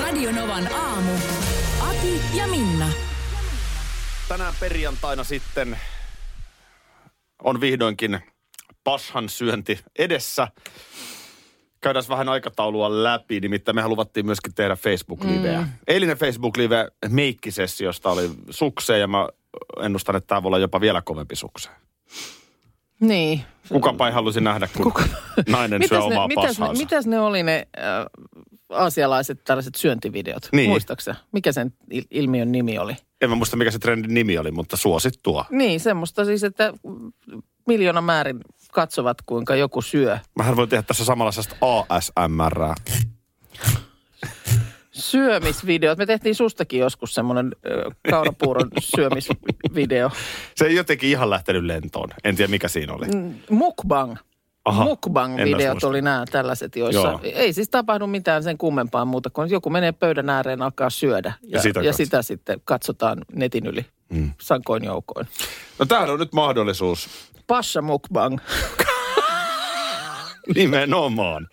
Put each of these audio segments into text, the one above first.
Radio Novan aamu. Ati ja Minna. tänään perjantaina sitten on vihdoinkin pashan syönti edessä. Käydään vähän aikataulua läpi, nimittäin mehän luvattiin myöskin tehdä Facebook-liveä. Mm. Eilinen Facebook-live meikkisessiosta oli sukseen ja mä ennustan, että tämä voi olla jopa vielä kovempi sukseen. Niin. Kukapa ei halusi nähdä, kun Kuka? nainen syö Mitäs ne, omaa mitäs, ne, mitäs ne oli ne äh, aasialaiset tällaiset syöntivideot? Niin. Muistaaksä? Mikä sen il- ilmiön nimi oli? En mä muista, mikä se trendin nimi oli, mutta suosittua. Niin, semmoista siis, että miljoona määrin katsovat, kuinka joku syö. Mähän voi tehdä tässä samalla sellaista ASMR. Syömisvideot. Me tehtiin sustakin joskus semmoinen kaurapuuron syömisvideo. Se ei jotenkin ihan lähtenyt lentoon. En tiedä, mikä siinä oli. Mukbang. Aha, Mukbang-videot oli nämä tällaiset, joissa Joo. ei siis tapahdu mitään sen kummempaa muuta kuin joku menee pöydän ääreen alkaa syödä. Ja, sitä ja sitä sitten katsotaan netin yli mm. sankoin joukoin. No tämähän on nyt mahdollisuus. Pasha Mukbang. Nimenomaan.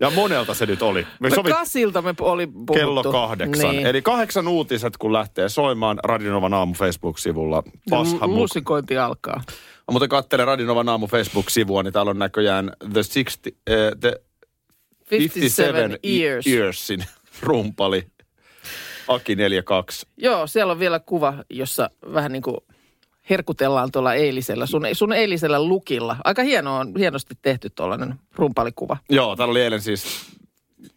Ja monelta se nyt oli. Me Me sovit Kasilta me oli puhuttu. kello kahdeksan. Niin. Eli kahdeksan uutiset, kun lähtee soimaan Radionovan aamu Facebook-sivulla. Pasha muk- Lusikointi alkaa. Mä muuten katselen Radionovan aamu Facebook-sivua, niin täällä on näköjään The, 60, eh, the 57 years. Yearsin rumpali. Aki 42. Joo, siellä on vielä kuva, jossa vähän niin kuin herkutellaan tuolla eilisellä, sun, sun eilisellä lukilla. Aika hieno on, hienosti tehty tuollainen rumpalikuva. Joo, täällä oli eilen siis...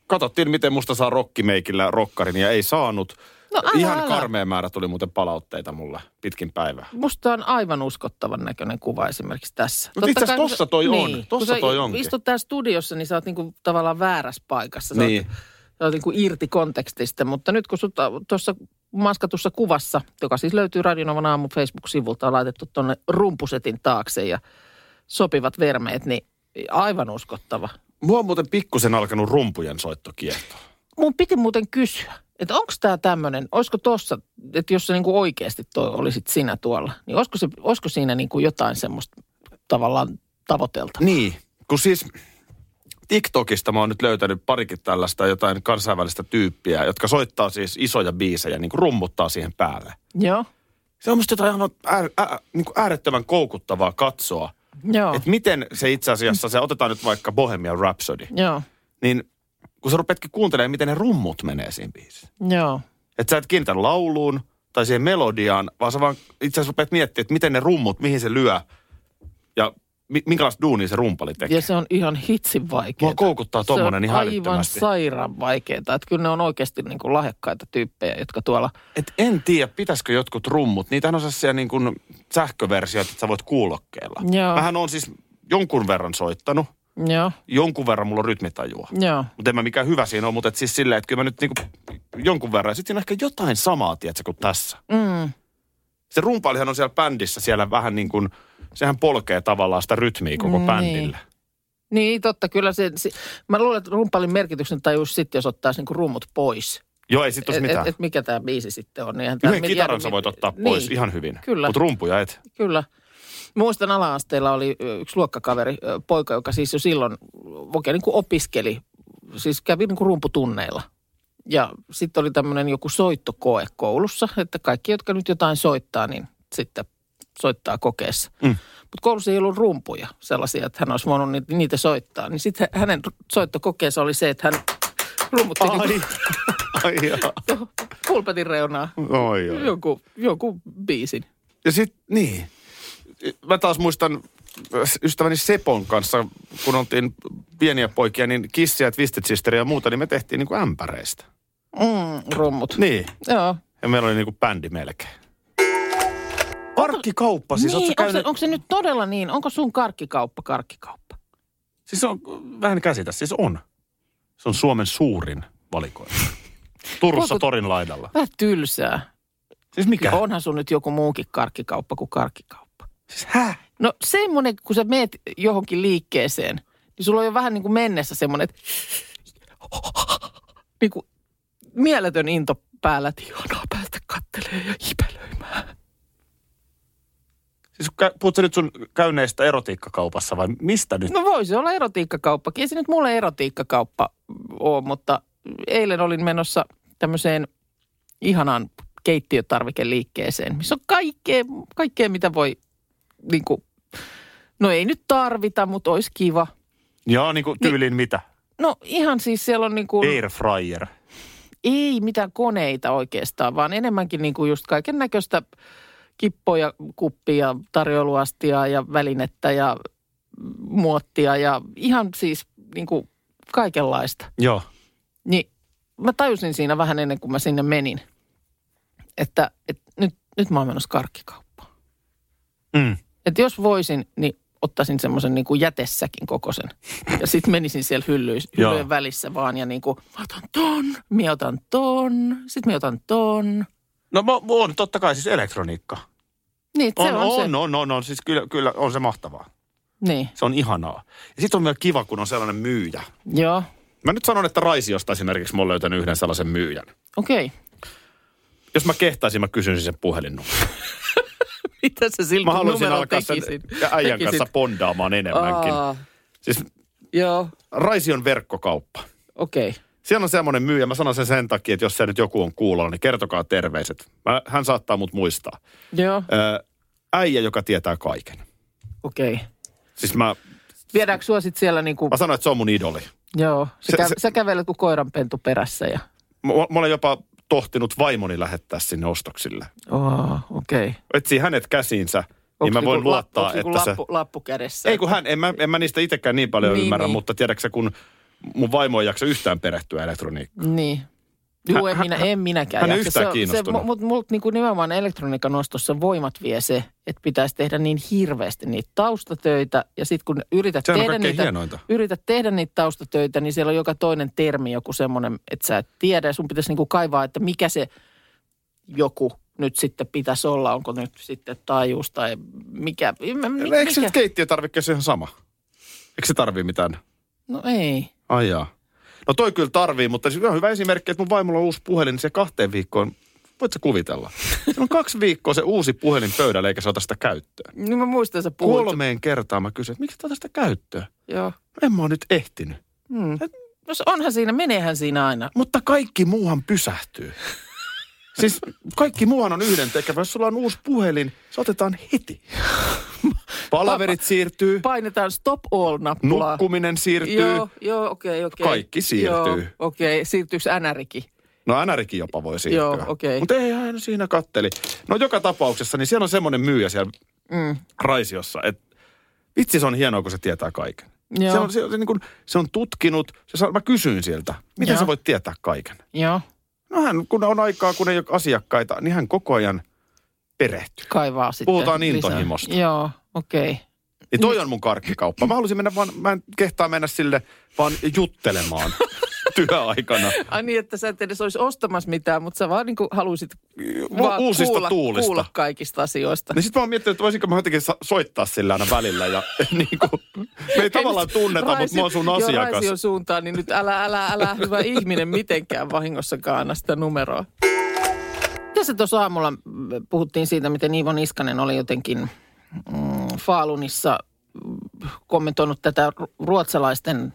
Katsottiin, miten musta saa rokkimeikillä rokkarin ja ei saanut. No älä, Ihan älä. karmea määrä tuli muuten palautteita mulle pitkin päivää. Musta on aivan uskottavan näköinen kuva esimerkiksi tässä. Mutta itse asiassa tossa toi on. Niin, Tossa kun toi onkin. istut täällä studiossa, niin sä oot niinku tavallaan väärässä paikassa. Sä Niin. oot, sä oot niinku irti kontekstista, mutta nyt kun sut tuossa maskatussa kuvassa, joka siis löytyy Radionovan aamu Facebook-sivulta, on laitettu tuonne rumpusetin taakse ja sopivat vermeet, niin aivan uskottava. Mua on muuten pikkusen alkanut rumpujen soitto kiehtoa. Mun piti muuten kysyä, että onko tämä tämmöinen, olisiko tuossa, että jos sä niinku oikeasti toi olisit sinä tuolla, niin olisiko, se, olisiko siinä niinku jotain semmoista tavallaan tavoitelta? Niin, kun siis TikTokista mä oon nyt löytänyt parikin tällaista jotain kansainvälistä tyyppiä, jotka soittaa siis isoja biisejä, niin kuin rummuttaa siihen päälle. Joo, Se on musta jotain aivan äär, ää, niin kuin äärettömän koukuttavaa katsoa. joo, Että miten se itse asiassa, se otetaan nyt vaikka Bohemian Rhapsody, joo, niin kun sä rupeatkin kuuntelemaan, miten ne rummut menee siinä biisissä. joo. Että sä et kiinnitä lauluun tai siihen melodiaan, vaan sä vaan itse asiassa rupeat miettimään, että miten ne rummut, mihin se lyö ja mi- minkälaista duunia se rumpali tekee. Ja se on ihan hitsin vaikeaa. Mua koukuttaa tommonen ihan Se on aivan sairaan vaikeaa. Että kyllä ne on oikeasti niin kuin lahjakkaita tyyppejä, jotka tuolla... Et en tiedä, pitäisikö jotkut rummut, niitä on sellaisia niin kuin sähköversioita, että sä voit kuulokkeella. Joo. Mähän on siis jonkun verran soittanut, Joo, jonkun verran mulla on rytmitajua. joo. Mutta en mä mikään hyvä siinä ole, mutta et siis silleen, että kyllä mä nyt niinku jonkun verran. Sitten siinä on ehkä jotain samaa, tiedätkö, kuin tässä. Mm. Se rumpalihan on siellä bändissä siellä vähän niin kuin, sehän polkee tavallaan sitä rytmiä koko Niin. bändillä. Niin, totta. Kyllä se, se mä luulen, että rumpalin merkityksen tajus sitten, jos ottaisi niin kuin rummut pois. Joo, ei sit Et, mitään. et, et mikä tämä biisi sitten on. Niin Yhden kitaran sä voit ottaa pois niin, ihan hyvin. Kyllä. Mutta rumpuja et. Kyllä. Muistan ala-asteella oli yksi luokkakaveri, poika, joka siis jo silloin oikein niin kuin opiskeli, siis kävi niin kuin rumputunneilla. Ja sitten oli tämmöinen joku soittokoe koulussa, että kaikki, jotka nyt jotain soittaa, niin sitten soittaa kokeessa. Mm. Mutta koulussa ei ollut rumpuja sellaisia, että hän olisi voinut ni- niitä soittaa. Niin sitten hänen soittokokeensa oli se, että hän rummutti Ai, niin ai pulpetin reunaa Oi, oi. joku, joku biisin. Ja sitten, niin. Mä taas muistan ystäväni Sepon kanssa, kun oltiin pieniä poikia, niin kissiä, twisted sisteria ja muuta, niin me tehtiin niin kuin ämpäreistä. Mm, rummut. Niin. Joo. Ja meillä oli niin kuin bändi melkein. Karkkikauppa, siis niin, ootko onko, se, käynyt... onko se nyt todella niin? Onko sun karkkikauppa karkkikauppa? Siis on, vähän käsitä, siis on. Se on Suomen suurin valikoima. Turussa Voiko- torin laidalla. Vähän tylsää. Siis mikä? Ja onhan sun nyt joku muukin karkkikauppa kuin karkkikauppa. Siis hä? No semmoinen, kun sä meet johonkin liikkeeseen, niin sulla on jo vähän niin kuin mennessä semmoinen, että niin kuin mieletön into päällä, että ihanaa päästä kattelee ja hipelöimään. Siis puhutko nyt sun käyneistä erotiikkakaupassa vai mistä nyt? No voisi olla erotiikkakauppakin. Ei se nyt mulle erotiikkakauppa ole, mutta eilen olin menossa tämmöiseen ihanaan keittiötarvikeliikkeeseen, missä on kaikkea, kaikkea mitä voi, niin kuin, no ei nyt tarvita, mutta olisi kiva. Joo, niin kuin tyylin mitä? No ihan siis siellä on niin kuin, Air fryer. ei mitään koneita oikeastaan, vaan enemmänkin niin kuin just kaiken näköistä kippoja, kuppia, tarjoiluastia ja välinettä ja muottia ja ihan siis niin kuin kaikenlaista. Joo. Niin mä tajusin siinä vähän ennen kuin mä sinne menin, että, että nyt, nyt mä oon menossa karkkikauppaan. Mm. Että jos voisin, niin ottaisin semmoisen niin kuin jätessäkin kokoisen. Ja sitten menisin siellä hyllyis, Joo. hyllyjen välissä vaan ja niin kuin, mä otan ton, mä otan ton, sitten mä otan ton. No mo- on totta kai siis elektroniikka. Niin, On, se on, on, on, se. on, on, on, siis kyllä, kyllä on se mahtavaa. Niin, Se on ihanaa. Ja sitten on vielä kiva, kun on sellainen myyjä. joo, Mä nyt sanon, että Raisiosta esimerkiksi mä oon löytänyt yhden sellaisen myyjän. okei. Okay. Jos mä kehtaisin, mä kysyisin sen puhelinnumeron. Mitä sä sillä Mä haluaisin alkaa sen äijän Tekisit? kanssa bondaamaan enemmänkin. Aa, Siis joo, Raision verkkokauppa. okei. Okay. Siellä on semmoinen myyjä, mä sanon sen sen takia, että jos se nyt joku on kuulolla, niin kertokaa terveiset. Mä, hän saattaa mut muistaa. Joo, Ö, äijä, joka tietää kaiken. okei. Okay. Siis mä, Viedäänkö sua sit siellä niinku, mä sanoin, että se on mun idoli. joo, sä, Se- kä- se- sä kävelet kuin koiranpentu perässä ja, Mä, mä olen jopa tohtinut vaimoni lähettää sinne ostoksille. oh, okei. Okay. Etsii hänet käsiinsä, niin mä voin luottaa, lappu, että se... lappu, lappu kädessä? Ei kun hän, en mä, en mä niistä itsekään niin paljon Niin, ymmärrä, niin. mutta tiedätkö kun mun vaimo ei jaksa yhtään perehtyä elektroniikkaan. Niin. Joo, en, Hän- minä, en minäkään. hän ei jaksa. yhtään se, kiinnostunut. Se, mutta multa niinku nimenomaan elektroniikan ostossa voimat vie se, että pitäisi tehdä niin hirveästi niitä taustatöitä. Ja sitten kun yrität Sehän tehdä, niitä, hienointa. yrität tehdä niitä taustatöitä, niin siellä on joka toinen termi joku semmoinen, että sä et tiedä. Ja sun pitäisi niinku kaivaa, että mikä se joku nyt sitten pitäisi olla. Onko nyt sitten taajuus tai mikä. Mä, mi, Eikö se mikä? keittiötarvikkeessa ihan sama? Eikö se tarvii mitään? No ei. Ai jaa. No toi kyllä tarvii, mutta se on hyvä esimerkki, että mun vaimolla on uusi puhelin, niin se kahteen viikkoon, voit sä kuvitella? Se on kaksi viikkoa se uusi puhelin pöydällä, eikä se ota sitä käyttöön. Niin mä muistan, että sä puhuit. Kolmeen kertaan mä kysyin, että miksi et ota sitä käyttöön? Joo. No en mä oon nyt ehtinyt. Hmm. No se onhan siinä, meneehän siinä aina. Mutta kaikki muuhan pysähtyy. Siis kaikki muuhan on yhden tekevä. Jos sulla on uusi puhelin, se otetaan heti. Palaverit siirtyy, Painetaan stop all-nappulaa. nukkuminen siirtyy. Joo, joo, okei, okei. Kaikki siirtyy. Joo, okei. Siirtyykö NRikin? No NRikin jopa voi siirtyä. Joo, okei. Mutta ei hän siinä katteli. No joka tapauksessa, niin siellä on semmoinen myyjä siellä Mm. Raisiossa, että vitsi se on hienoa, kun se tietää kaiken. Joo. Se on, se, se, niin kuin, se on tutkinut, se saa, mä kysyin siltä, miten Joo. sä voit tietää kaiken? Joo, No hän, kun on aikaa, kun ei ole asiakkaita, niin hän koko ajan perehtyy. kaivaa sitten Puhutaan lisää. intohimosta. Joo, okei. Niin toi on mun karkkikauppa. Mä halusin mennä vaan, mä en kehtaa mennä sille vaan juttelemaan työaikana. Ai niin, että sä et edes olisi ostamassa mitään, mutta sä vaan niin kuin haluaisit vaan uusista kuulla, tuulista. kuulla kaikista asioista. Niin sit mä oon miettinyt, että voisinko mä jotenkin so- soittaa sillä aina välillä. Ja niin kuin, me ei tavallaan tunneta, mutta mä oon sun Joo, asiakas. Raision suuntaan, niin nyt älä, älä, älä hyvä ihminen mitenkään vahingossakaan anna sitä numeroa. Tässä tuossa aamulla puhuttiin siitä, miten Iivo Niskanen oli jotenkin mm, Faalunissa mm, kommentoinut tätä ru- ruotsalaisten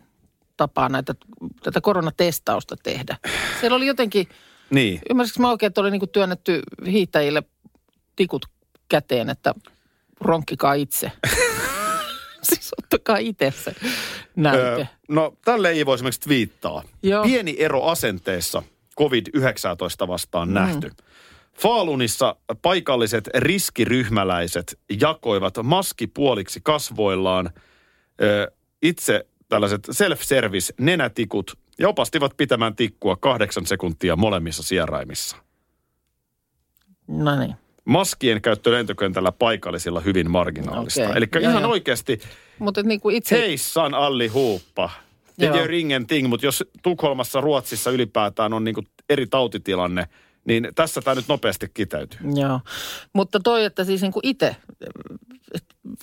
tapaa näitä, tätä koronatestausta tehdä. Siellä oli jotenkin, Niin. ymmärsinkö mä oikein, että oli niinku työnnetty hiihtäjille tikut käteen, että ronkkikaa itse. siis ottakaa itse se näyte. Öö, no tälle ei voi esimerkiksi twiittaa. Joo. Pieni ero asenteessa COVID-19 vastaan mm. nähty. Faalunissa paikalliset riskiryhmäläiset jakoivat maskipuoliksi kasvoillaan ö, itse tällaiset self-service nenätikut ja opastivat pitämään tikkua kahdeksan sekuntia molemmissa sieraimissa. No niin. Maskien käyttö lentokentällä paikallisilla hyvin marginaalista. Okei. Eli ihan joo. oikeasti, Mutta niin kuin itse... hei san alli huuppa. Det Joo. gör ingenting, mutta jos Tukholmassa, Ruotsissa ylipäätään on niinku eri tautitilanne, niin tässä tämä nyt nopeasti kiteytyy. Joo, mutta toi, että siis niin kuin itse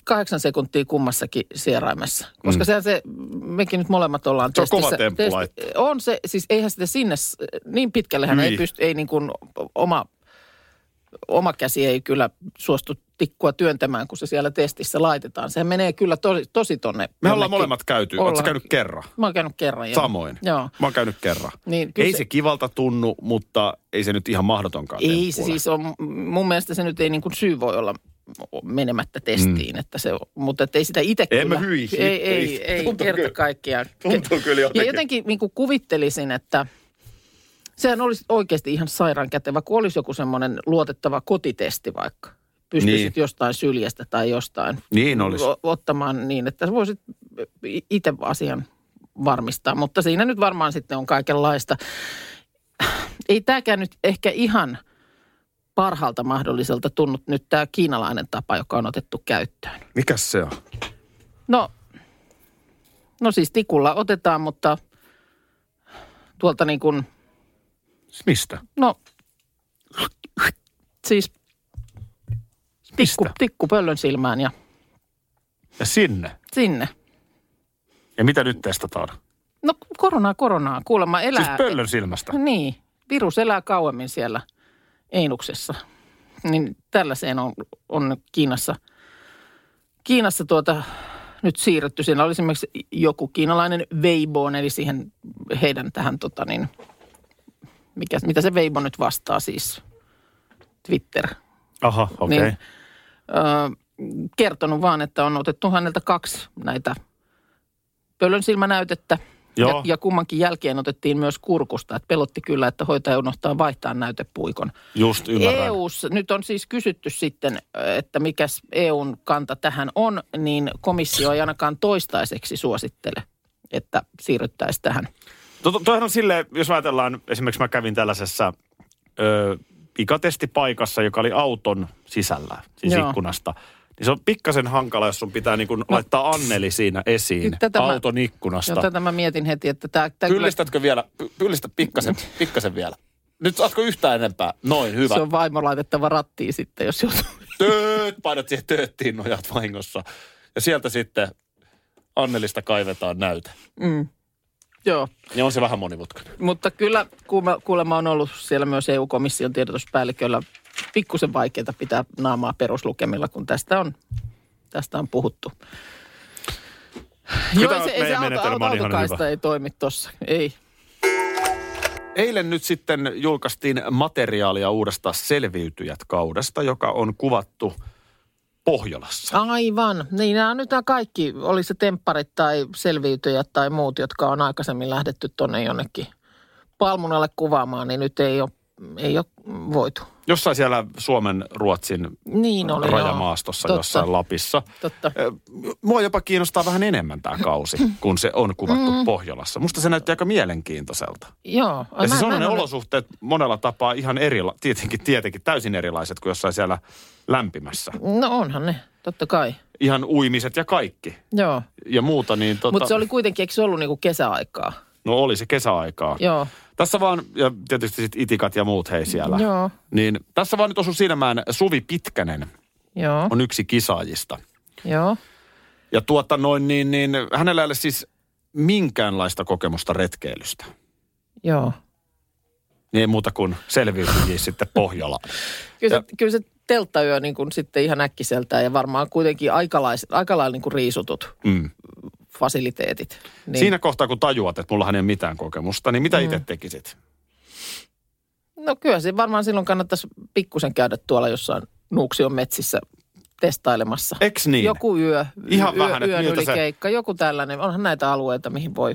kahdeksan sekuntia kummassakin sieraimessa. Koska mm. sehän se, mekin nyt molemmat ollaan Se on kova testissä. temppu testi-. On se, siis eihän sitä sinne, niin pitkälle hän ei pysty, ei niin kuin oma, oma käsi ei kyllä suostu tikkua työntämään, kun se siellä testissä laitetaan. Sehän menee kyllä tosi, tosi tonne. Me ollaan molemmat käyty. Oletko käynyt kerran? Mä oon käynyt kerran. Joo. Samoin. Joo. Mä oon käynyt kerran. Niin, ei se- se... kivalta tunnu, mutta ei se nyt ihan mahdotonkaan Ei se siis on, mun mielestä se nyt ei niin kuin syy voi olla menemättä testiin, mm. että se, mutta että ei sitä itse En kyllä. mä hyi. Ei, ei, Ei, ei kerta kyllä- kaikkiaan. tuntuu kyllä Ja jotenkin. jotenkin niin kuin kuvittelisin, että sehän olisi oikeasti ihan sairaan kätevä, kun olisi joku semmoinen luotettava kotitesti vaikka. Pystyisit Niin. jostain syljestä tai jostain Niin olisi. ottamaan niin, että voisit itse asian varmistaa. Mutta siinä nyt varmaan sitten on kaikenlaista. Ei tämäkään nyt ehkä ihan parhaalta mahdolliselta tunnut nyt tämä kiinalainen tapa, joka on otettu käyttöön. Mikäs se on? No, no siis tikulla otetaan, mutta tuolta niin kuin, Mistä? no siis tikku, Mistä? tikku pöllön silmään ja Ja sinne. sinne. Ja mitä nyt testataan? No koronaa, koronaa. Kuulemma elää. Siis pöllön silmästä. Niin, virus elää kauemmin siellä Einuksessa. Niin tällaiseen on, on Kiinassa, Kiinassa tuota, nyt siirretty. Siinä oli esimerkiksi joku kiinalainen Weibo, eli siihen heidän tähän tota niin, mikä, mitä se Weibo nyt vastaa siis, Twitter. Aha, okei. Okay. Niin, ö, kertonut vaan, että on otettu häneltä kaksi näitä pöllön Ja, ja kummankin jälkeen otettiin myös kurkusta. Että pelotti kyllä, että hoitaja unohtaa vaihtaa näytepuikon. Just ymmärrän. EUssa, nyt on siis kysytty sitten, että mikäs EUn kanta tähän on, niin komissio ei ainakaan toistaiseksi suosittele, että siirryttäisiin tähän. To, to, toihan on silleen, jos ajatellaan, esimerkiksi mä kävin tällaisessa ö, pikatestipaikassa, joka oli auton sisällä, siis. Joo. ikkunasta. Niin se on pikkasen hankala, jos sun pitää niin no, laittaa Anneli siinä esiin Tätä mä- auton ikkunasta. Joo, tätä mä mietin heti, että tämä... tämä Pyllistätkö vielä? Py- Pyllistä pikkasen, pikkasen vielä. Nyt saatko yhtään enempää? Noin, hyvä. se on vaimo laitettava rattiin sitten, jos joutuu. Tööt, painat siihen tööttiin nojat vahingossa. Ja sieltä sitten Annelista kaivetaan näyte. Mm. Joo, Ja on se vähän monimutkainen. mutta kyllä kuulemma, kuulemma on ollut siellä myös EU-komission tiedotuspäälliköllä pikkusen vaikeaa pitää naamaa peruslukemilla, kun tästä on, tästä on puhuttu. Kyllä Joo, se, ei se auto, auto, on ihan autokaista hyvä. ei toimi tossa. Ei. Eilen nyt sitten julkaistiin materiaalia uudesta Selviytyjät kaudesta, joka on kuvattu Pohjolassa. Aivan. Niin nämä on nyt nämä kaikki, oli se tempparit tai selviytyjät tai muut, jotka on aikaisemmin lähdetty tuonne jonnekin palmunalle kuvaamaan, niin nyt ei ole, ei ole voitu. Jossain siellä Suomen, Ruotsin Niin oli, rajamaastossa joo. jossain Lapissa. Totta. Mua jopa kiinnostaa vähän enemmän tämä kausi, kun se on kuvattu mm. Pohjolassa. Musta se näytti aika mielenkiintoiselta. Joo. Ja siis Mä- on mä ne ole- olosuhteet monella tapaa ihan erila, tietenkin, tietenkin täysin erilaiset kuin jossain siellä lämpimässä. No onhan ne, totta kai. Ihan uimiset ja kaikki Joo. ja muuta. Niin tota, Mutta se oli kuitenkin, eikö se ollut niinku kesäaikaa? No oli se kesäaikaa. Joo. Tässä vaan, ja tietysti sitten itikat ja muut hei siellä. Joo. Niin tässä vaan nyt osui silmään Suvi Pitkänen Joo. on yksi kisaajista. Joo. Ja tuota noin, niin, niin hänellä ei ole siis minkäänlaista kokemusta retkeilystä. Joo. Niin ei muuta kuin selviytyjiä sitten Pohjolaan. Kyllä Ja- se, kyllä se telttayö niin kuin sitten ihan äkkiseltään ja varmaan kuitenkin aikalais, aika lailla niin kuin riisutut Mm. Fasiliteetit. Niin. Siinä kohtaa, kun tajuat, että mullahan ei ole mitään kokemusta, niin mitä mm. itse tekisit? No kyllä se varmaan silloin kannattaisi pikkusen käydä tuolla jossain Nuuksion metsissä testailemassa. Eks niin? Joku yö, Ihan yö, vähän, yön yli se- keikka, joku tällainen. Onhan näitä alueita, mihin voi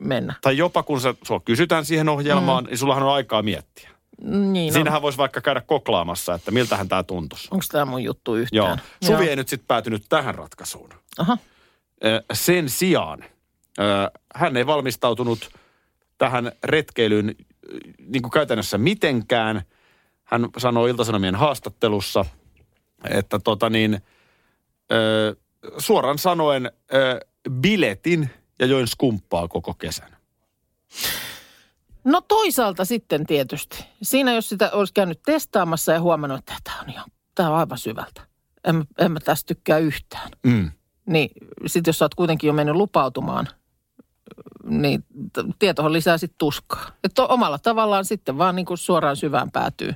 mennä. Tai jopa kun se, sua kysytään siihen ohjelmaan, mm. niin sullahan on aikaa miettiä. Niin. Siinähän voisi vaikka käydä koklaamassa, että miltähän tämä tuntuisi. Onko tämä mun juttu Joo. yhtään? Suvi ei nyt sitten päätynyt tähän ratkaisuun. Aha. Sen sijaan hän ei valmistautunut tähän retkeilyyn niin kuin käytännössä mitenkään. Hän sanoi Iltasanomien haastattelussa, että tota niin, suoraan sanoen biletin ja join skumppaa koko kesän. No toisaalta sitten tietysti. Siinä jos sitä olisi käynyt testaamassa ja huomannut, että tämä on, ihan, tämä on aivan syvältä. En, en mä tästä tykkää yhtään. Mm. Niin sitten jos sä oot kuitenkin jo mennyt lupautumaan, niin tietohan lisää sitten tuskaa. Että omalla tavallaan sitten vaan niin kuin suoraan syvään päätyy.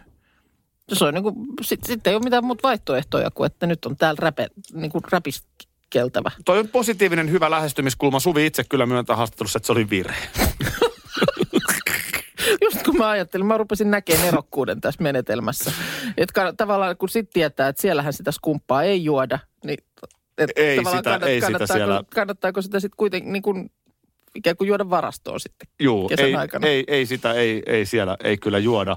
Se on niin kuin, sit, sitten ei ole mitään muuta vaihtoehtoja kuin, että nyt on täällä räpe, niin kuin räpiskeltävä. Toi on positiivinen, hyvä lähestymiskulma. Suvi itse kyllä myöntää haastattelussa, että se oli virhe. Just kun mä ajattelin, mä rupesin näkemään erokkuuden tässä menetelmässä. Että tavallaan kun sitten tietää, että siellähän sitä skumppaa ei juoda, et Ei sitä- ei sitä siellä- Kannattaako sitä sitten kuitenkin niin kuin, ikään kuin juoda varastoon sitten Juu, kesän ei, aikana? ei, ei sitä, ei, ei siellä, ei kyllä juoda.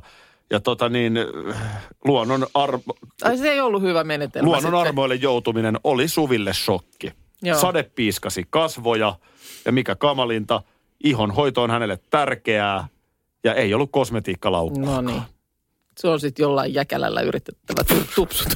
Ja tota niin, luonnon, armo, Ai se ei ollut hyvä menetelmä luonnon sitten. armoille joutuminen oli Suville shokki. Joo. Sade piiskasi kasvoja ja mikä kamalinta, ihon hoito on hänelle tärkeää ja ei ollut kosmetiikkalaukku. No niin. Se on sitten jollain jäkälällä yritettävä tu- tupsuta.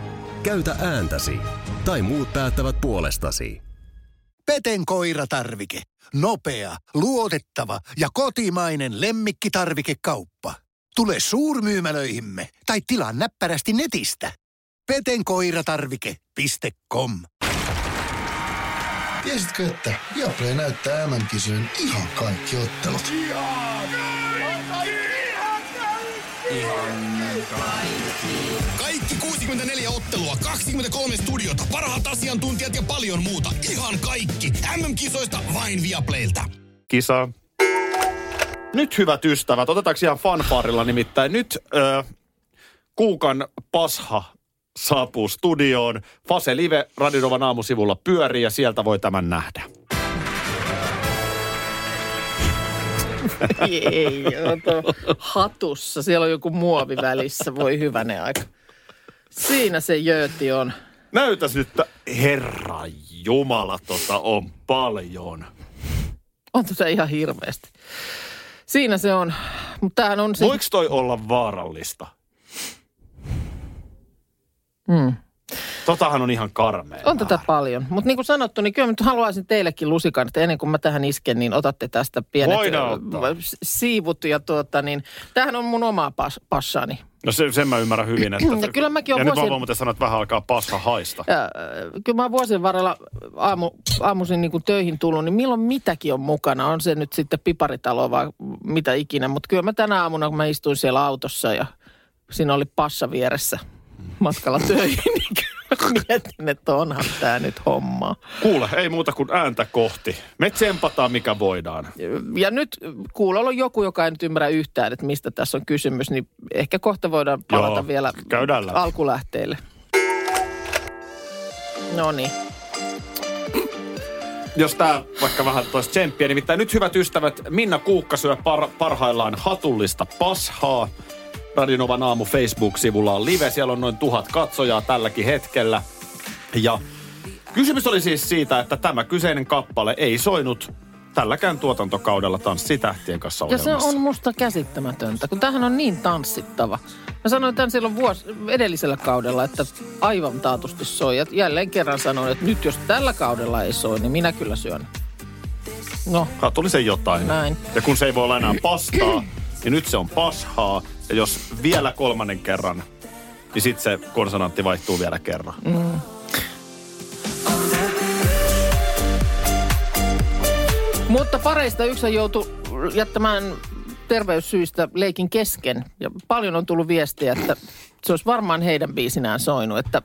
Käytä ääntäsi. Tai muut päättävät puolestasi. Peten koiratarvike. Nopea, luotettava ja kotimainen lemmikkitarvikekauppa. Tule suurmyymälöihimme tai tilaa näppärästi netistä. petenkoiratarvike.com Tiesitkö, että Viaplay näyttää MM-kisojen ihan kaikki ottelut? Kaikki 64 ottelua, 23 studiota, parhaat asiantuntijat ja paljon muuta. Ihan kaikki. MM-kisoista vain Viaplaylta. kisa. Nyt hyvät ystävät, otetaanko ihan fanfaarilla nimittäin. Nyt ö, Kuukan pasha saapuu studioon. Fase Live Radinovan aamusivulla pyörii ja sieltä voi tämän nähdä. ei, oto hatussa. Siellä on joku muovi välissä. Voi hyvänen aika. Siinä se jööti on. Näytäs nyt, että herra jumala, tota on paljon. On tätä ihan hirveästi. Siinä se on. Mutta on se... Voiko toi olla vaarallista? Mm. Totahan on ihan karmea. On tätä paljon. Mutta niin kuin sanottu, niin kyllä mä nyt haluaisin teillekin lusikan, että ennen kuin mä tähän isken, niin otatte tästä pienet Voidaan ottaa. siivut. Ja tuota, niin, tämähän on mun oma pas, passani. No se, sen mä ymmärrän hyvin, että... Ja kyllä mäkin oon ja nyt mä vuosien- voin muuten sanoa, että vähän alkaa pasha haista. Ja, kyllä mä oon vuosien varrella aamu, aamuisin niin kuin töihin tullut, niin milloin mitäkin on mukana. On se nyt sitten piparitalo vai mitä ikinä. Mutta kyllä mä tänä aamuna, kun mä istuin siellä autossa ja siinä oli passa vieressä matkalla töihin, niin mietin, että onhan tämä nyt homma. Kuule, ei muuta kuin ääntä kohti. Me tsempataan, mikä voidaan. Ja nyt kuulolla on joku, joka ei nyt ymmärrä yhtään, että mistä tässä on kysymys, niin ehkä kohta voidaan palata Joo, vielä käydään läpi. alkulähteille. No niin. Jos tää vaikka vähän toisi tsemppiä, nimittäin nyt hyvät ystävät, Minna Kuukka syö par- parhaillaan hatullista pashaa. Radinovan aamu Facebook-sivulla on live, siellä on noin tuhat katsojaa tälläkin hetkellä. Ja kysymys oli siis siitä, että tämä kyseinen kappale ei soinut tälläkään tuotantokaudella Tanssitähtien kanssa Ja se ohjelmassa. on musta käsittämätöntä, kun tämähän on niin tanssittava. Mä sanoin tämän silloin vuosi, edellisellä kaudella, että aivan taatusti soi. Ja jälleen kerran sanoin, että nyt jos tällä kaudella ei soi, niin minä kyllä syön. No, Hatulisen jotain. Näin. Ja kun se ei voi olla enää pastaa, niin nyt se on pashaa. Ja jos vielä kolmannen kerran, niin sitten se konsonantti vaihtuu vielä kerran. Mm. Mutta pareista yksi joutui jättämään terveyssyistä leikin kesken. Ja paljon on tullut viestiä, että se olisi varmaan heidän biisinään soinut, että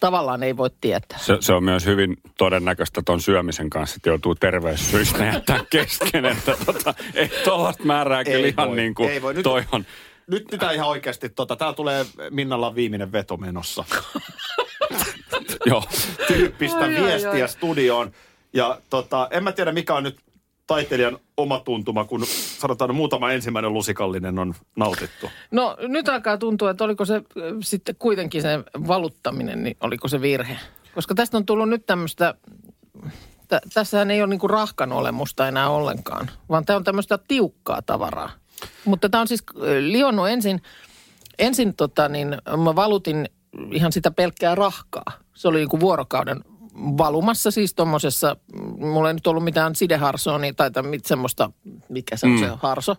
tavallaan ei voi tietää. Se, se on myös hyvin todennäköistä ton syömisen kanssa, että joutuu terveyssyistä jättää kesken. Että tota, ei tuollaista määrää kyllä ihan voi, niin kuin ei voi. Nyt- toi on. Nyt pitää ihan oikeasti, tota, täällä tulee Minnalla viimeinen veto menossa. Joo. Tyyppistä Ai, ai, viestiä ai. studioon. Ja tota, en mä tiedä mikä on nyt taiteilijan omatuntuma, kun sanotaan muutama ensimmäinen lusikallinen on nautittu? No nyt alkaa tuntua, että oliko se äh, sitten kuitenkin se valuttaminen, niin oliko se virhe. Koska tästä on tullut nyt tämmöistä, tä, tässähän ei ole niinku rahkan olemusta enää ollenkaan, vaan tämä on tämmöistä tiukkaa tavaraa. Mutta tämä on siis äh, lionnut ensin, ensin tota niin, mä valutin ihan sitä pelkkää rahkaa. Se oli niinku vuorokauden valumassa siis tuommoisessa, mulla ei nyt ollut mitään sideharsoa niin, tai mit- semmoista, mikä se on Mm. se harso.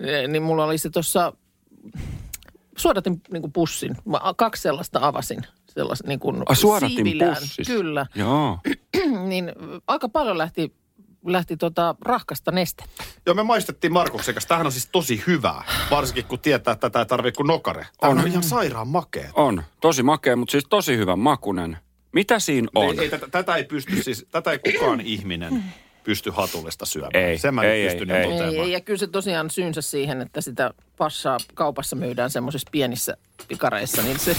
Eh, Niin mulla oli se tuossa, suodatin niin kuin pussin. Mä a- kaksi sellaista avasin. Sellaista niin kuin Ai, suodatin? Kyllä. Joo. niin aika paljon lähti, lähti tota rahkasta nestettä. Joo, me maistettiin Markuksen kanssa. Tämähän on siis tosi hyvää. Varsinkin kun tietää, että tätä ei tarvitse kuin nokare. Tämä on, On. ihan sairaan makea. On. Tosi makea, mutta siis tosi hyvän makunen. Mitä siinä on? Ei, ei, tätä, tätä, ei pysty siis, tätä ei kukaan ihminen pysty hatullista syömään. Ei, Sen mä ei, ei, ei. Ei, ei, ja kyllä se tosiaan syynsä siihen, että sitä passaa kaupassa myydään semmoisissa pienissä pikareissa, niin se,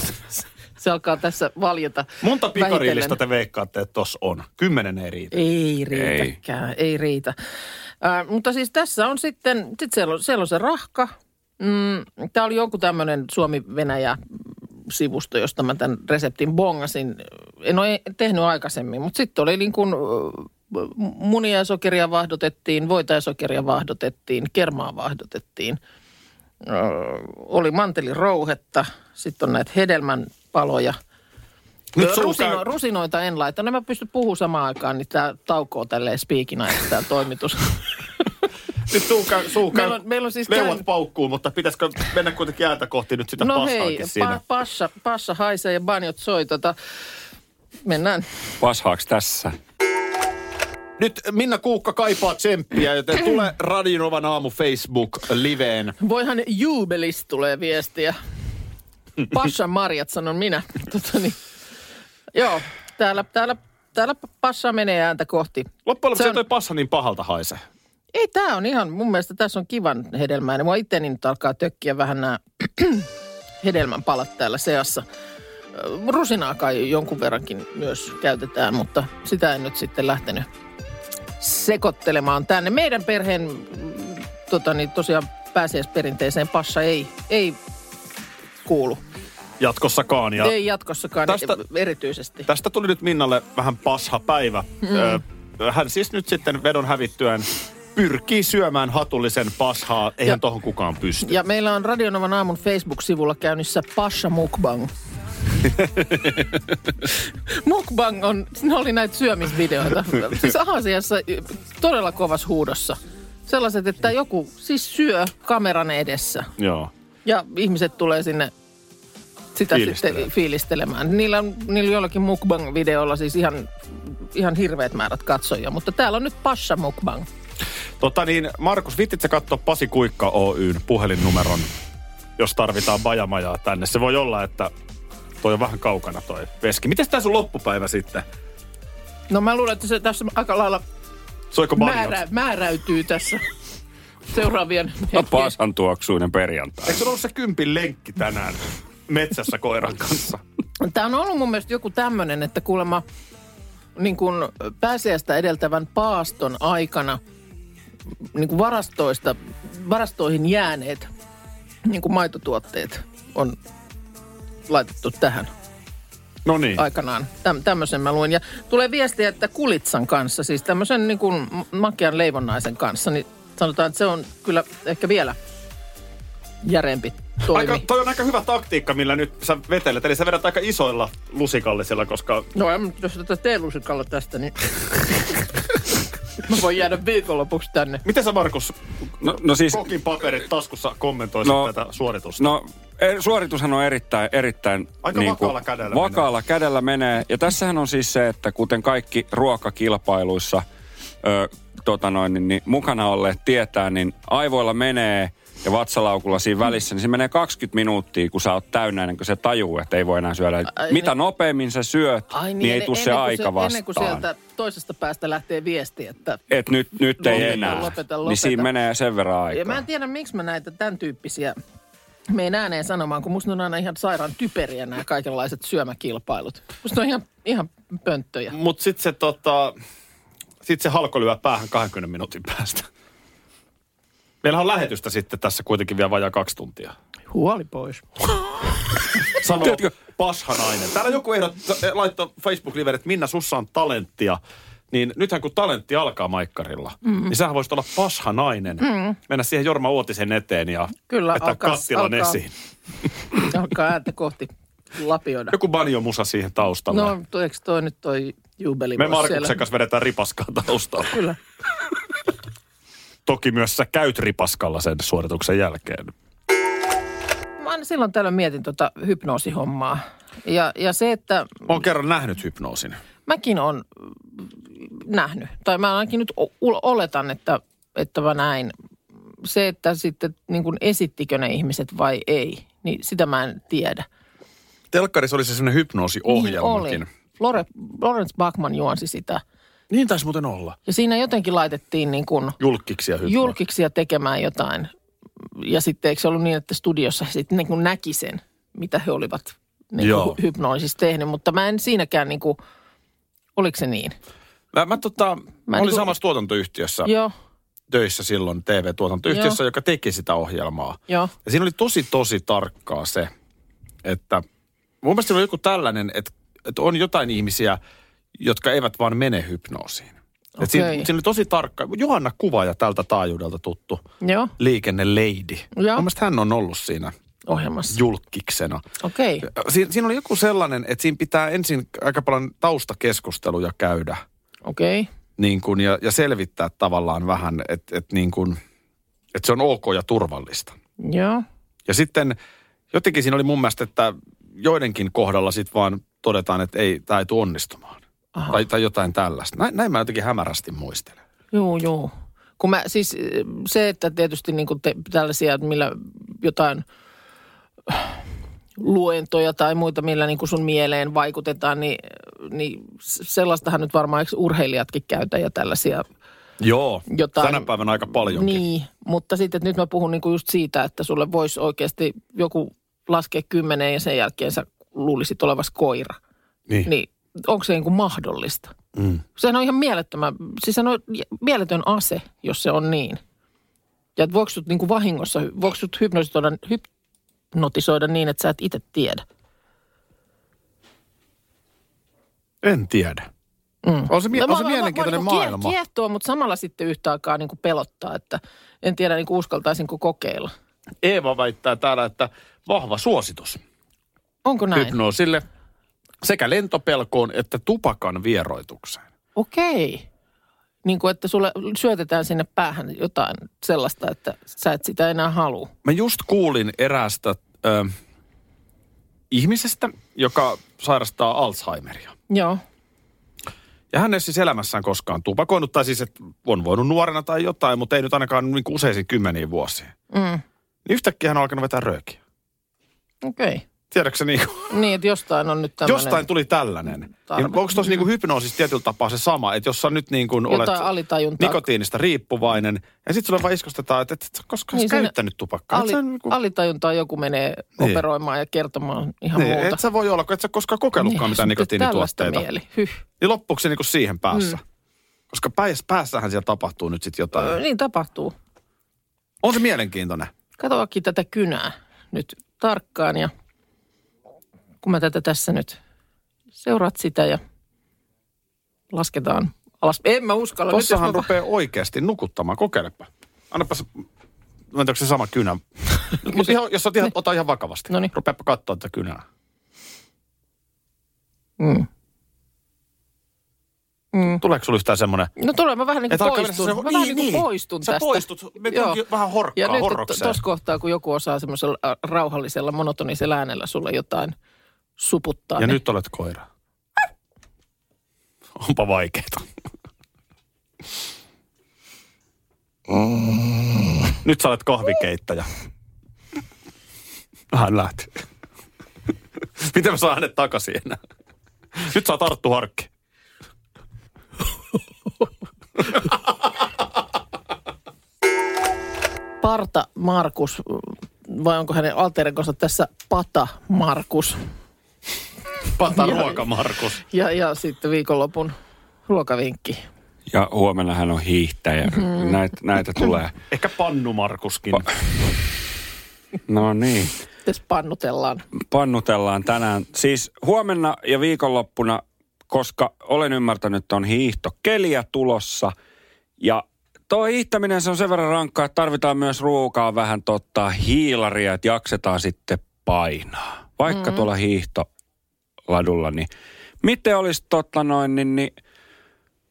se alkaa tässä valjeta. Monta pikarillista vähitellen. te veikkaatte, että tossa on? Kymmenen ei riitä. Ei riitäkään, ei, ei riitä. Äh, mutta siis tässä on sitten, sit siellä, on, siellä on se rahka. Mm, Tämä oli joku tämmöinen Suomi-Venäjä-sivusto, josta mä tämän reseptin bongasin. En ole tehnyt aikaisemmin, mutta sitten oli niin kuin munia ja sokeria vahdotettiin, voita ja sokeria vahdotettiin, kermaa vahdotettiin. Ö, oli mantelirouhetta, sitten on näitä hedelmän paloja. Nyt Rusino, käy- rusinoita en laita. No mä pystyn puhumaan samaan aikaan, niin tämä taukoo tälleen spiikinä, että tämä toimitus. Nyt suu käy, suu käy Meillä on- meillä on siis leuat käynyt- paukkuu, mutta pitäisikö mennä kuitenkin jäätä kohti nyt sitä no hei, siinä? pa, passa, passa haisee ja banjot soi. Tota, mennään. Pashaaks tässä? Nyt Minna Kuukka kaipaa tsemppiä, joten tule Radinovan aamu Facebook-liveen. Voihan juubelista tulee viestiä. Passan marjat, sanon minä. Tota niin. Joo, täällä, täällä, täällä passa menee ääntä kohti. Loppujen lopuksi on- toi passa niin pahalta haise. Ei, tämä on ihan, mun mielestä tässä on kivan hedelmäinen. Mua itteni nyt alkaa tökkiä vähän nämä hedelmän palat täällä seassa. Rusinaa kai jonkun verrankin myös käytetään, mutta sitä en nyt sitten lähtenyt sekoittelemaan tänne. Meidän perheen mm, tota niin, tosiaan pääsiäisperinteeseen passa ei, ei kuulu. Jatkossakaan. Ja Ei jatkossakaan Tästä- erityisesti. Tästä tuli nyt Minnalle vähän pasha päivä. Mm. Hän siis nyt sitten vedon hävittyään pyrkii syömään hatullisen pashaa. Eihän Ja- tohon kukaan pysty. Ja meillä on Radionovan aamun Facebook-sivulla käynnissä Pasha Mukbang. Mukbang on, ne oli näitä syömisvideoita. Siis Aasiassa todella kovas huudossa. Sellaiset, että joku siis syö kameran edessä. Joo. Ja ihmiset tulee sinne sitä sitten fiilistelemään. Niillä on, niillä jollakin mukbang-videoilla siis ihan, ihan hirveät määrät katsojia. Mutta täällä on nyt Pasha Mukbang. Tota niin, Markus, vittit sä katsoa Pasi Kuikka Oyn puhelinnumeron, jos tarvitaan bajamajaa tänne? Se voi olla, että toi on vähän kaukana toi veski. Miten tää sun loppupäivä sitten? No mä luulen, että se tässä aika lailla Soiko määrä, määräytyy tässä seuraavien No pasan tuoksuinen perjantai. Eikö se ollut se kympin lenkki tänään metsässä koiran kanssa? Tämä on ollut mun mielestä joku tämmöinen, että kuulemma niin kuin pääsiäistä edeltävän paaston aikana niin kuin varastoista, varastoihin jääneet niin kuin maitotuotteet on laitettu tähän No niin. aikanaan. Täm, tämmöisen mä luin. Ja tulee viestiä, että kulitsan kanssa, siis tämmöisen niin kuin makean leivonnaisen kanssa, niin sanotaan, että se on kyllä ehkä vielä järeempi toimi. Aika, toi on aika hyvä taktiikka, millä nyt sä vetelet. Eli sä vedät aika isoilla lusikallisilla, koska No en- jos tätä teelusikalla tästä, niin mä voin jäädä viikonlopuksi tänne. miten sä Markus No, no siis, kokin paperit taskussa kommentoisit No, tätä suoritusta? no e- suoritushan on erittäin, erittäin Aika vakaalla kädellä vakaalla kädellä menee. Ja tässähän on siis se, että kuten kaikki ruokakilpailuissa ö, tota noin, niin, niin mukana olleet tietää, niin aivoilla menee ja vatsalaukulla siinä välissä, niin se menee 20 minuuttia, kun sä oot täynnä, ennen kuin se tajuu, että ei voi enää syödä. Ai, Mitä niin. nopeammin sä syöt, Ai niin, ei ennen- tule se aika vastaan. Ennen kuin sieltä toisesta päästä lähtee viesti, että... Et nyt, nyt ei Lopeta, enää. lopeta, lopeta. Niin siinä menee sen verran aikaa. Ja mä en tiedä, miksi mä näitä tämän tyyppisiä meen ääneen sanomaan, kun musta on aina ihan sairaan typeriä nämä kaikenlaiset syömäkilpailut. Musta on ihan, ihan pönttöjä. Mut sit se tota... sitten se halko lyö päähän 20 minuutin päästä. Meillä on lähetystä sitten tässä kuitenkin vielä vajaa kaksi tuntia. Huoli pois. Sanoo pashanainen. Täällä joku ehdot, laittoi Facebook-liveen, että Minna, sussa on talenttia. Niin nythän kun talentti alkaa maikkarilla, mm. niin sähän voisit olla pashanainen. Mm. Mennä siihen Jorma Uotisen eteen ja Kyllä, vetää alkaa- kattilan alkaa. esiin. Alkaa ääntä kohti lapioida. Joku banjomusa siihen taustalle. No, eikö toi nyt toi juubeli Me Markuksen kanssa vedetään ripaskaa taustalla. Kyllä. Toki myös sä käyt ripaskalla sen suorituksen jälkeen. Mä aina silloin tällöin mietin tota hypnoosihommaa. Ja, ja se, että Mä oon kerran nähnyt hypnoosin. mäkin on nähnyt, tai mä ainakin nyt oletan, että, että mä näin. Se, että sitten niin kuin esittikö ne ihmiset vai ei, niin sitä mä en tiedä. Telkkarissa oli se semmoinen hypnoosiohjelmakin. Niin oli. Lore, Lawrence Bachman juonsi sitä. Niin taisi muuten olla. Ja siinä jotenkin laitettiin niin kuin Julkkiksi ja hypnoosi. julkiksia tekemään jotain. Ja sitten eikö se ollut niin, että studiossa sitten niin kuin näki sen, mitä he olivat niin Joo. kuin hypnoosissa tehnyt. Mutta mä en siinäkään niin kuin, oliko se niin? Mä, mä, tota, mä, olin niinku- samassa tuotantoyhtiössä Joo, töissä silloin, TV-tuotantoyhtiössä, joka teki sitä ohjelmaa. joo. Ja siinä oli tosi, tosi tarkkaa se, että mun mielestä oli joku tällainen, että, että on jotain ihmisiä, jotka eivät vaan mene hypnoosiin. Okay. Siinä, Okei. siinä oli tosi tarkka. Johanna Kuvaaja tältä taajuudelta tuttu Joo, liikenne lady. Joo. Mun mielestä hän on ollut siinä ohjelmassa. julkiksena. Okei, Siin, siinä oli joku sellainen, että siinä pitää ensin aika paljon taustakeskusteluja käydä okei. niin kuin, ja, ja selvittää tavallaan vähän, että, että, niin että se on ok ja turvallista. Joo, Ja sitten jotenkin siinä oli mun mielestä, että joidenkin kohdalla sitten vaan todetaan, että ei, tämä ei tule onnistumaan. Aha. Tai, tai jotain tällaista. Näin, näin mä jotenkin hämärästi muistelen. juu, juu. Kun mä siis eh, se, että tietysti niin te, tällaisia, millä jotain luentoja tai muita, millä niin kuin sun mieleen vaikutetaan, niin, niin sellaistahan nyt varmaan eikö urheilijatkin käytä ja tällaisia Joo, Jotain- tänä päivänä aika paljonkin. Niin, mutta sitten että nyt mä puhun niinku just siitä, että sulle voisi oikeasti joku laskea kymmeneen ja sen jälkeen sä luulisit olevas koira. Niin. Niin onko se niinku mahdollista? Mm. Sehän on ihan mielettömän, siis se on mieletön ase, jos se on niin. Ja että voiko sut niinku vahingossa, voiko sut hypnotisoida, hypnotisoida niin, että sä et itse tiedä? En tiedä. Mm. On se, mie- No, on se mielenkiintoinen mä- mä- maailma. Kiehtoo, mutta samalla sitten yhtä aikaa niin kuin pelottaa, että en tiedä niin kuin uskaltaisinko kokeilla. Eeva väittää täällä, että vahva suositus Onko näin? hypnoosille sekä lentopelkoon että tupakan vieroitukseen. Okei. Niin kuin, että sulle syötetään sinne päähän jotain sellaista, että sä et sitä enää halua. Mä just kuulin eräästä ö, ihmisestä, joka sairastaa Alzheimeria. Joo. Ja hän ei siis elämässään koskaan tupakoinut, tai siis että on voinut nuorena tai jotain, mutta ei nyt ainakaan niin useisiin kymmeniin vuosiin. Mm. Niin yhtäkkiä hän on alkanut vetää röökiä. Okei. Okay. Tiedätkö niin kuin, Niin, että jostain on nyt tämmöinen... jostain tuli tällainen. Tarve. Niin onko tuossa niin kuin hypnoosissa tietyllä tapaa se sama, että jos sä nyt niin kuin olet nikotiinista riippuvainen, ja sitten sulle vaan iskostetaan, että et sä koskaan Niin, käyttänyt tupakkaa. Ali, niin kuin, alitajuntaa joku menee Niin. operoimaan ja kertomaan ihan niin, muuta. et sä voi olla, kun et sä koskaan kokeillutkaan Niin, mitään nikotiinituotteita. mieli. Hyh. Niin loppuuko se niin kuin siihen päässä? Koska pääs, päässähän siellä tapahtuu nyt sitten jotain. Ö, Niin tapahtuu. On se mielenkiintoinen. Katsoakin tätä kynää nyt tarkkaan ja kun mä tätä tässä nyt seuraat sitä ja lasketaan alas. En mä uskalla. Nyt Tossahan mä- rupeaa oikeasti nukuttamaan. Kokeilepa. Annapas, mä en tiedä, se sama kynä. Mutta ihan, jos oot ihan, ota ihan vakavasti. Noniin. Rupeapa katsoa tätä kynää. Mm. Mm. Tuleeko sulla yhtään semmoinen? No tulee, mä vähän niin kuin poistun. mennä Mä se- vähän niin, niin kuin niin. poistun Sä tästä. poistut, menet Joo. johonkin vähän horkkaa, Ja nyt horrokseen. tuossa kohtaa, kun joku osaa semmoisella äh, rauhallisella, monotonisella äänellä sulle jotain suputtaa. Ja niin nyt olet koira. Onpa vaikeeta. Nyt sä olet kahvikeittäjä. Hän lähti. Miten mä saan hänet takaisin enää? Nyt saa Tarttu Harkki. Parta Markus, vai onko hänen alterekonsa tässä Pata Markus? Pata ruoka, Markus. Ja, ja sitten viikonlopun ruokavinkki. Ja huomenna hän on hiihtäjä. Mm-hmm. Näitä, näitä tulee. Ehkä Pannu Markuskin. Pa- No niin. Tässä pannutellaan. pannutellaan tänään. Siis huomenna ja viikonloppuna, koska olen ymmärtänyt, että on hiihtokeliä tulossa. Ja tuo hiihtäminen se on sen verran rankkaa, että tarvitaan myös ruokaa vähän totta hiilaria, että jaksetaan sitten painaa. Vaikka mm. tuolla hiihtoladulla, niin miten olisi totta noin, niin, niin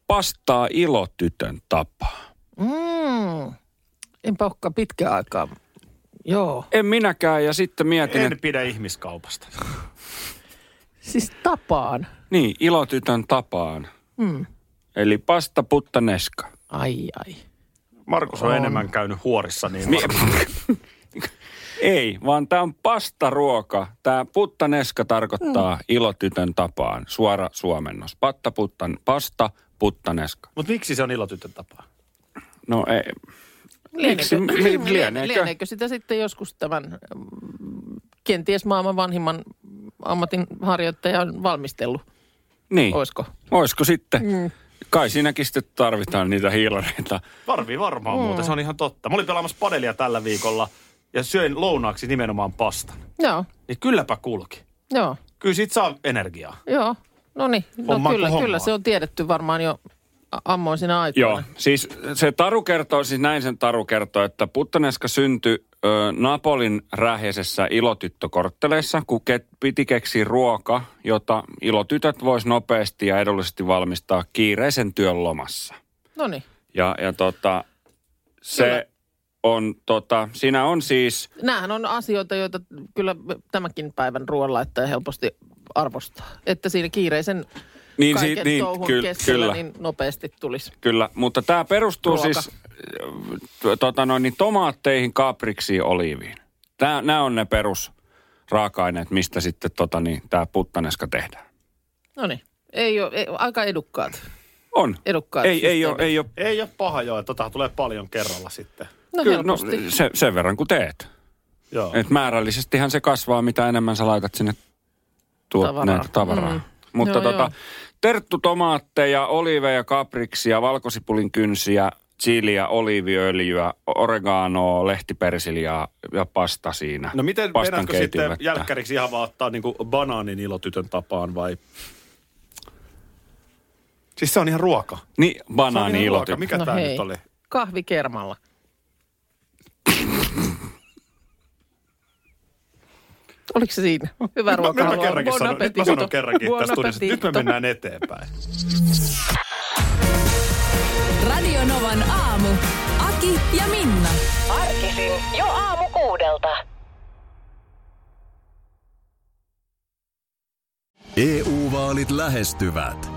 pastaa ilotytön tapaa? Mm. Enpä olekaan pitkään aikaa. Joo. En minäkään ja sitten mietin, En että pidä ihmiskaupasta. Siis tapaan. niin, ilotytön tapaan. Mm. Eli pasta puttaneska. Ai ai. Markus on, enemmän käynyt huorissa, niin Mi- Ei, vaan tämä on pastaruoka. Tämä puttaneska tarkoittaa mm. ilotytön tapaan. Suora suomennos. Patta, puttan, pasta, puttaneska. Mutta miksi se on ilotytön tapaa? No ei. Miksi? Lieneekö, Li- lieneekö? lieneekö sitä sitten joskus tämän mm, kenties maailman vanhimman ammatin harjoittajan valmistellut? Niin. Oisko? Oisko sitten? Mm. Kai siinäkin sitten tarvitaan niitä hiilareita. Tarvii varmaan mm. muuten, se on ihan totta. Mä olin pelaamassa padelia tällä viikolla ja söin lounaaksi nimenomaan pastan. Joo, Niin kylläpä kulki. joo, Kyllä siitä saa energiaa. joo. No niin, no Homma kyllä, kyllä se on tiedetty varmaan jo ammoisina aikoina. Joo, siis se taru kertoo, siis näin sen taru kertoo, että puttaneska syntyi ö, Napolin rähjäisessä ilotyttökortteleissa, kun ke, piti keksiä ruoka, jota ilotytöt vois nopeasti ja edullisesti valmistaa kiireisen työn lomassa. No niin. Ja, ja tota, se Kyllä. On, tota, siinä on siis, Nämähän on asioita, joita kyllä tämänkin päivän ruoanlaittaja helposti arvostaa. Että siinä kiireisen niin, kaiken si, niin touhun ky, keskellä kyllä, niin nopeasti tulisi. kyllä, mutta tämä perustuu Ruoka. siis tota noin, niin tomaatteihin, kapriksiin, oliiviin. Nämä on ne perus raaka-aineet, mistä sitten tota, niin, tämä puttaneska tehdään. No niin. Ei ole, ei, aika edukkaat. On. Edukkaat Ei, ei, ole, ei ole. Ei ole paha joo, että tota tulee paljon kerralla sitten. No Kyllä, no, se, sen verran kuin teet. Joo. Et määrällisestihän se kasvaa, mitä enemmän sä laitat sinne tuot, Tavaraa. Näitä tavaraa. Mm. Mutta Joo, tota, joo. terttutomaatteja, oliiveja, kapriksia, valkosipulin kynsiä, chiliä, oliiviöljyä, oreganoa, lehtipersiliaa ja pasta siinä. No miten vedätkö sitten jälkkäriksi ihan vaan ottaa niinku banaanin ilotytön tapaan vai? Siis se on ihan ruoka. Niin, banaani ihan ruoka. ilotyt. Mikä no tää hei. nyt oli? Kahvi Oliko se siinä? Hyvä mä, nyt mä ruoka. kerrankin sanon, nyt mä sanon kerrankin tässä studiossa. Nyt me mennään eteenpäin. Radio Novan aamu. Aki ja Minna. Arkisin jo aamu kuudelta. EU-vaalit lähestyvät.